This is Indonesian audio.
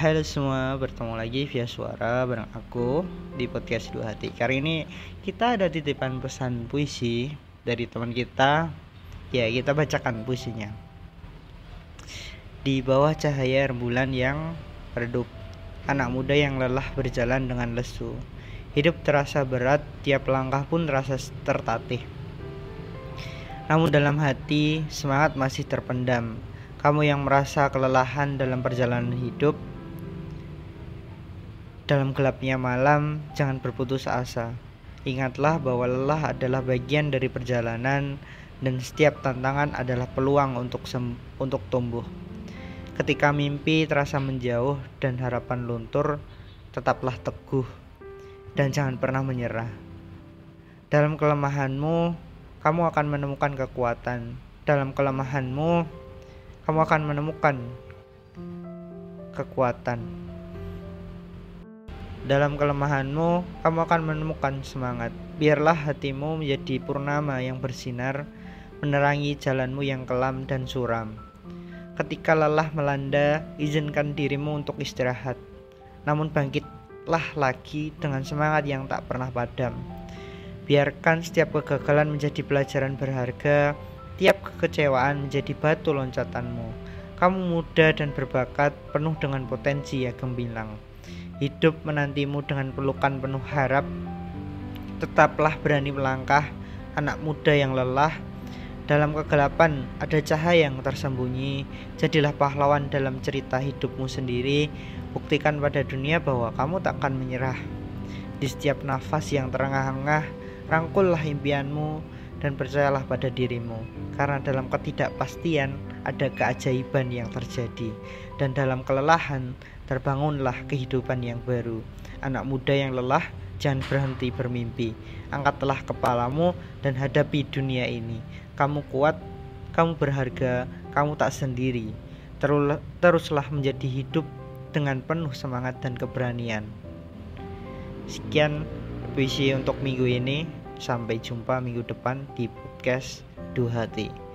Halo semua, bertemu lagi via suara bareng aku di podcast Dua Hati. Kali ini kita ada titipan pesan puisi dari teman kita. Ya, kita bacakan puisinya. Di bawah cahaya rembulan yang redup, anak muda yang lelah berjalan dengan lesu. Hidup terasa berat, tiap langkah pun terasa tertatih. Namun dalam hati semangat masih terpendam. Kamu yang merasa kelelahan dalam perjalanan hidup, dalam gelapnya malam, jangan berputus asa. Ingatlah bahwa lelah adalah bagian dari perjalanan dan setiap tantangan adalah peluang untuk untuk tumbuh. Ketika mimpi terasa menjauh dan harapan luntur, tetaplah teguh dan jangan pernah menyerah. Dalam kelemahanmu, kamu akan menemukan kekuatan. Dalam kelemahanmu, kamu akan menemukan kekuatan. Dalam kelemahanmu, kamu akan menemukan semangat. Biarlah hatimu menjadi purnama yang bersinar, menerangi jalanmu yang kelam dan suram. Ketika lelah melanda, izinkan dirimu untuk istirahat. Namun bangkitlah lagi dengan semangat yang tak pernah padam. Biarkan setiap kegagalan menjadi pelajaran berharga, tiap kekecewaan menjadi batu loncatanmu. Kamu muda dan berbakat, penuh dengan potensi yang gemilang. Hidup menantimu dengan pelukan penuh harap. Tetaplah berani melangkah, anak muda yang lelah. Dalam kegelapan ada cahaya yang tersembunyi. Jadilah pahlawan dalam cerita hidupmu sendiri. Buktikan pada dunia bahwa kamu takkan menyerah. Di setiap nafas yang terengah-engah, rangkullah impianmu dan percayalah pada dirimu. Karena dalam ketidakpastian ada keajaiban yang terjadi. Dan dalam kelelahan terbangunlah kehidupan yang baru. Anak muda yang lelah, jangan berhenti bermimpi. Angkatlah kepalamu dan hadapi dunia ini. Kamu kuat, kamu berharga, kamu tak sendiri. Teruslah menjadi hidup dengan penuh semangat dan keberanian. Sekian puisi untuk minggu ini. Sampai jumpa minggu depan di podcast Dua Hati.